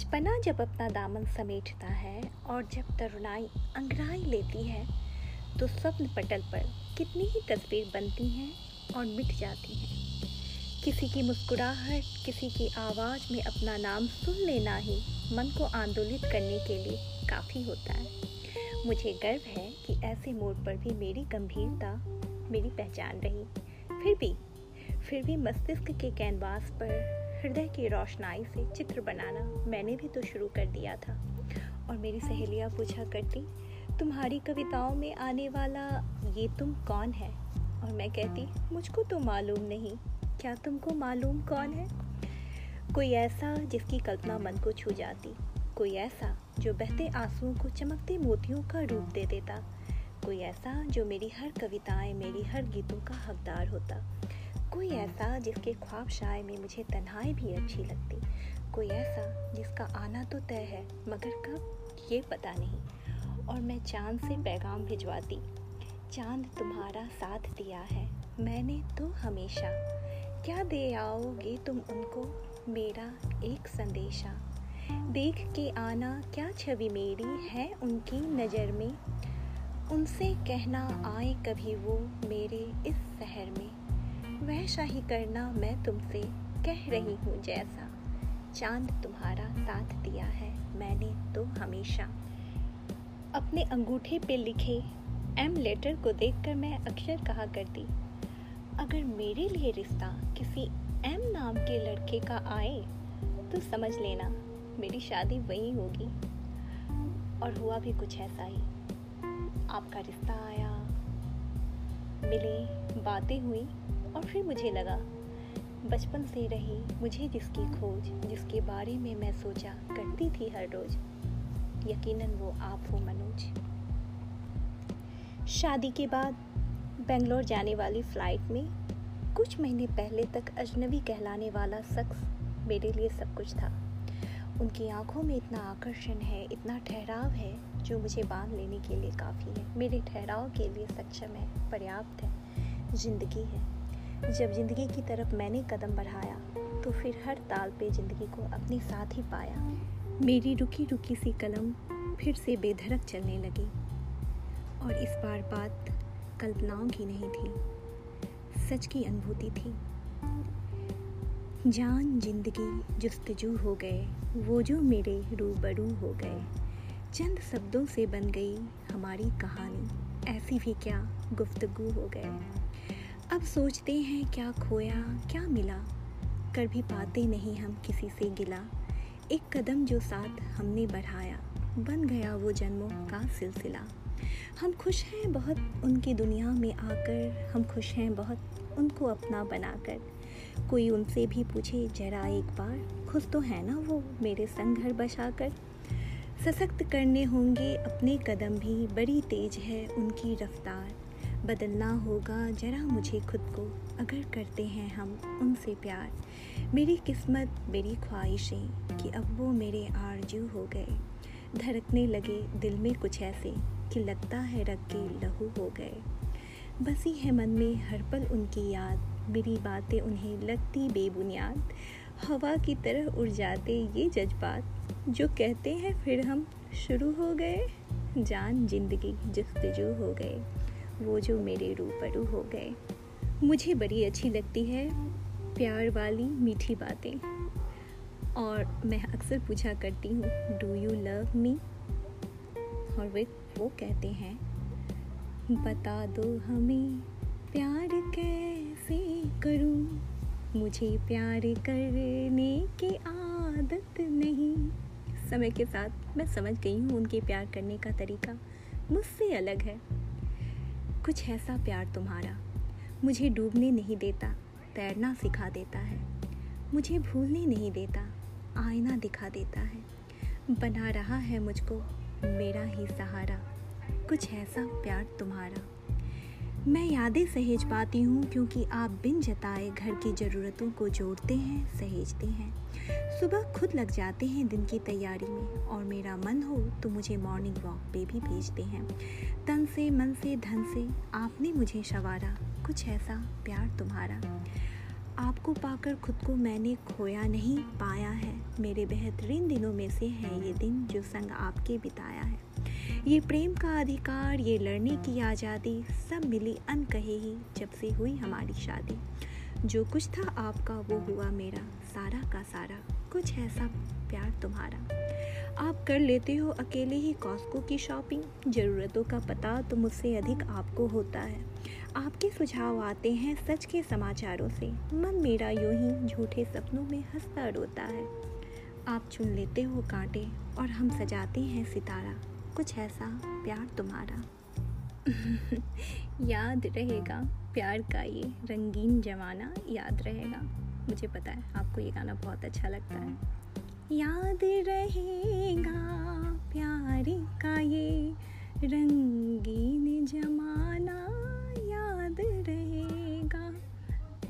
बचपना जब अपना दामन समेटता है और जब तरुणाई अंगड़ाई लेती है तो स्वप्न पटल पर कितनी ही तस्वीर बनती हैं और मिट जाती हैं। किसी की मुस्कुराहट, किसी की आवाज़ में अपना नाम सुन लेना ही मन को आंदोलित करने के लिए काफ़ी होता है। मुझे गर्व है कि ऐसे मोड़ पर भी मेरी गंभीरता, मेरी पहचान रही। फिर भी फिर भी मस्तिष्क के कैनवास पर हृदय की रोशनाई से चित्र बनाना मैंने भी तो शुरू कर दिया था। और मेरी सहेलियाँ पूछा करती, तुम्हारी कविताओं में आने वाला ये तुम कौन है? और मैं कहती, मुझको तो मालूम नहीं। क्या तुमको मालूम कौन है? कोई ऐसा जिसकी कल्पना मन को छू जाती। कोई ऐसा जो बहते आंसुओं को चमकते मोतियों का रूप दे देता। कोई ऐसा जो मेरी हर कविताएँ, मेरी हर गीतों का हकदार होता। कोई ऐसा जिसके ख्वाब शाय में मुझे तन्हाई भी अच्छी लगती। कोई ऐसा जिसका आना तो तय है, मगर कब, ये पता नहीं। और मैं चाँद से पैगाम भिजवाती। चाँद तुम्हारा साथ दिया है, मैंने तो हमेशा। क्या दे आओगे तुम उनको, मेरा एक संदेशा? देख के आना क्या छवि मेरी है उनकी नज़र में? उनसे कहना आए कभी वो मेरे इस शहर में। वैसा ही करना मैं तुमसे कह रही हूँ जैसा। चाँद तुम्हारा साथ दिया है, मैंने तो हमेशा। अपने अंगूठे पे लिखे एम लेटर को देखकर मैं अक्सर कहा करती, अगर मेरे लिए रिश्ता किसी एम नाम के लड़के का आए तो समझ लेना, मेरी शादी वही होगी। और हुआ भी कुछ ऐसा ही। आपका रिश्ता आया, मिले, बातें हुई और फिर मुझे लगा, बचपन से रही मुझे जिसकी खोज, जिसके बारे में मैं सोचा करती थी हर रोज, यकीनन वो आप हो मनोज। शादी के बाद बेंगलोर जाने वाली फ़्लाइट में कुछ महीने पहले तक अजनबी कहलाने वाला शख्स मेरे लिए सब कुछ था। उनकी आँखों में इतना आकर्षण है, इतना ठहराव है, जो मुझे बाँध लेने के लिए काफ़ी है। मेरे ठहराव के लिए सक्षम है, पर्याप्त है, ज़िंदगी है। जब ज़िंदगी की तरफ़ मैंने कदम बढ़ाया तो फिर हर ताल पे ज़िंदगी को अपने साथ ही पाया। मेरी रुकी रुकी सी कलम फिर से बेधड़क चलने लगी। और इस बार बात कल्पनाओं की नहीं थी, सच की अनुभूति थी। जान ज़िंदगी जुस्तजू हो गए, वो जो मेरे रूबरू हो गए। चंद शब्दों से बन गई हमारी कहानी, ऐसी भी क्या गुफ्तगु हो गए। अब सोचते हैं क्या खोया, क्या मिला। कर भी पाते नहीं हम किसी से गिला। एक कदम जो साथ हमने बढ़ाया, बन गया वो जन्मों का सिलसिला। हम खुश हैं बहुत उनकी दुनिया में आकर, हम खुश हैं बहुत उनको अपना बनाकर। कोई उनसे भी पूछे, जरा एक बार, खुश तो है ना वो मेरे संग घर बसा कर सशक्त करने होंगे, अपने कदम भी बड़ी तेज है उनकी रफ्तार। बदलना होगा, जरा मुझे खुद को अगर करते हैं हम उनसे प्यार। मेरी किस्मत, मेरी ख्वाहिशें कि अब वो मेरे आरज़ू हो गए। धड़कने लगे दिल में कुछ ऐसे कि लगता है रख के लहू हो गए। बसी है मन में हर पल उनकी याद, मेरी बातें उन्हें लगती बेबुनियाद। हवा की तरह उड़ जाते ये जज्बात, जो कहते हैं फिर हम शुरू हो गए। जान ज़िंदगी जस्तजू हो गए। वो जो मेरे रूबरू हो गए। मुझे बड़ी अच्छी लगती है प्यार वाली मीठी बातें। और मैं अक्सर पूछा करती हूँ डू यू लव मी और वे, वो कहते हैं, बता दो हमें प्यार कैसे करूँ? मुझे प्यार करने की आदत नहीं। समय के साथ मैं समझ गई हूँ उनके प्यार करने का तरीका मुझसे अलग है। कुछ ऐसा प्यार तुम्हारा मुझे डूबने नहीं देता, तैरना सिखा देता है। मुझे भूलने नहीं देता, आईना दिखा देता है। बना रहा है मुझको मेरा ही सहारा, कुछ ऐसा प्यार तुम्हारा। मैं यादें सहेज पाती हूँ क्योंकि आप बिन जताए घर की ज़रूरतों को जोड़ते हैं, सहेजते हैं। सुबह खुद लग जाते हैं दिन की तैयारी में और मेरा मन हो तो मुझे मॉर्निंग वॉक पे भी भेजते हैं। तन से, मन से, धन से आपने मुझे शवारा, कुछ ऐसा प्यार तुम्हारा। आपको पाकर खुद को मैंने खोया नहीं, पाया है। मेरे बेहतरीन दिनों में से है ये दिन जो संग आपके बिताया है। ये प्रेम का अधिकार, ये लड़ने की आज़ादी, सब मिली अन कहे ही जब से हुई हमारी शादी। जो कुछ था आपका, वो हुआ मेरा, सारा का सारा। कुछ ऐसा प्यार तुम्हारा। आप कर लेते हो अकेले ही कॉस्को की शॉपिंग। ज़रूरतों का पता तो मुझसे अधिक आपको होता है। आपके सुझाव आते हैं सच के समाचारों से। मन मेरा यूँ ही झूठे सपनों में हंसता रोता है। आप चुन लेते हो कांटे और हम सजाते हैं सितारा। कुछ ऐसा प्यार तुम्हारा। याद रहेगा, प्यार का ये रंगीन जमाना याद रहेगा। मुझे पता है, आपको ये गाना बहुत अच्छा लगता है। याद रहेगा, प्यार का ये रंगीन जमाना याद रहेगा।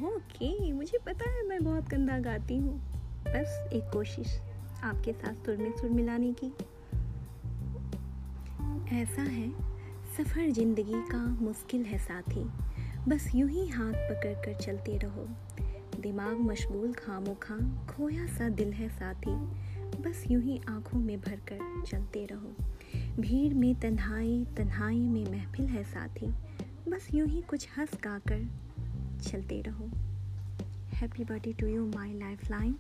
ओके, मुझे पता है, मैं बहुत गंदा गाती हूँ। बस एक कोशिश आपके साथ सुर में सुर मिलाने की। ऐसा है, सफ़र ज़िंदगी का मुश्किल है साथी। बस यूँ ही हाथ पकड़ कर चलते रहो। दिमाग मशगूल खामो खां खोया सा दिल है साथी। बस यूँ ही आँखों में भर कर चलते रहो। भीड़ में तन्हाई तन्हाई में महफिल है साथी। बस यूँ ही कुछ हंस गा कर चलते रहो। Happy birthday to you my lifeline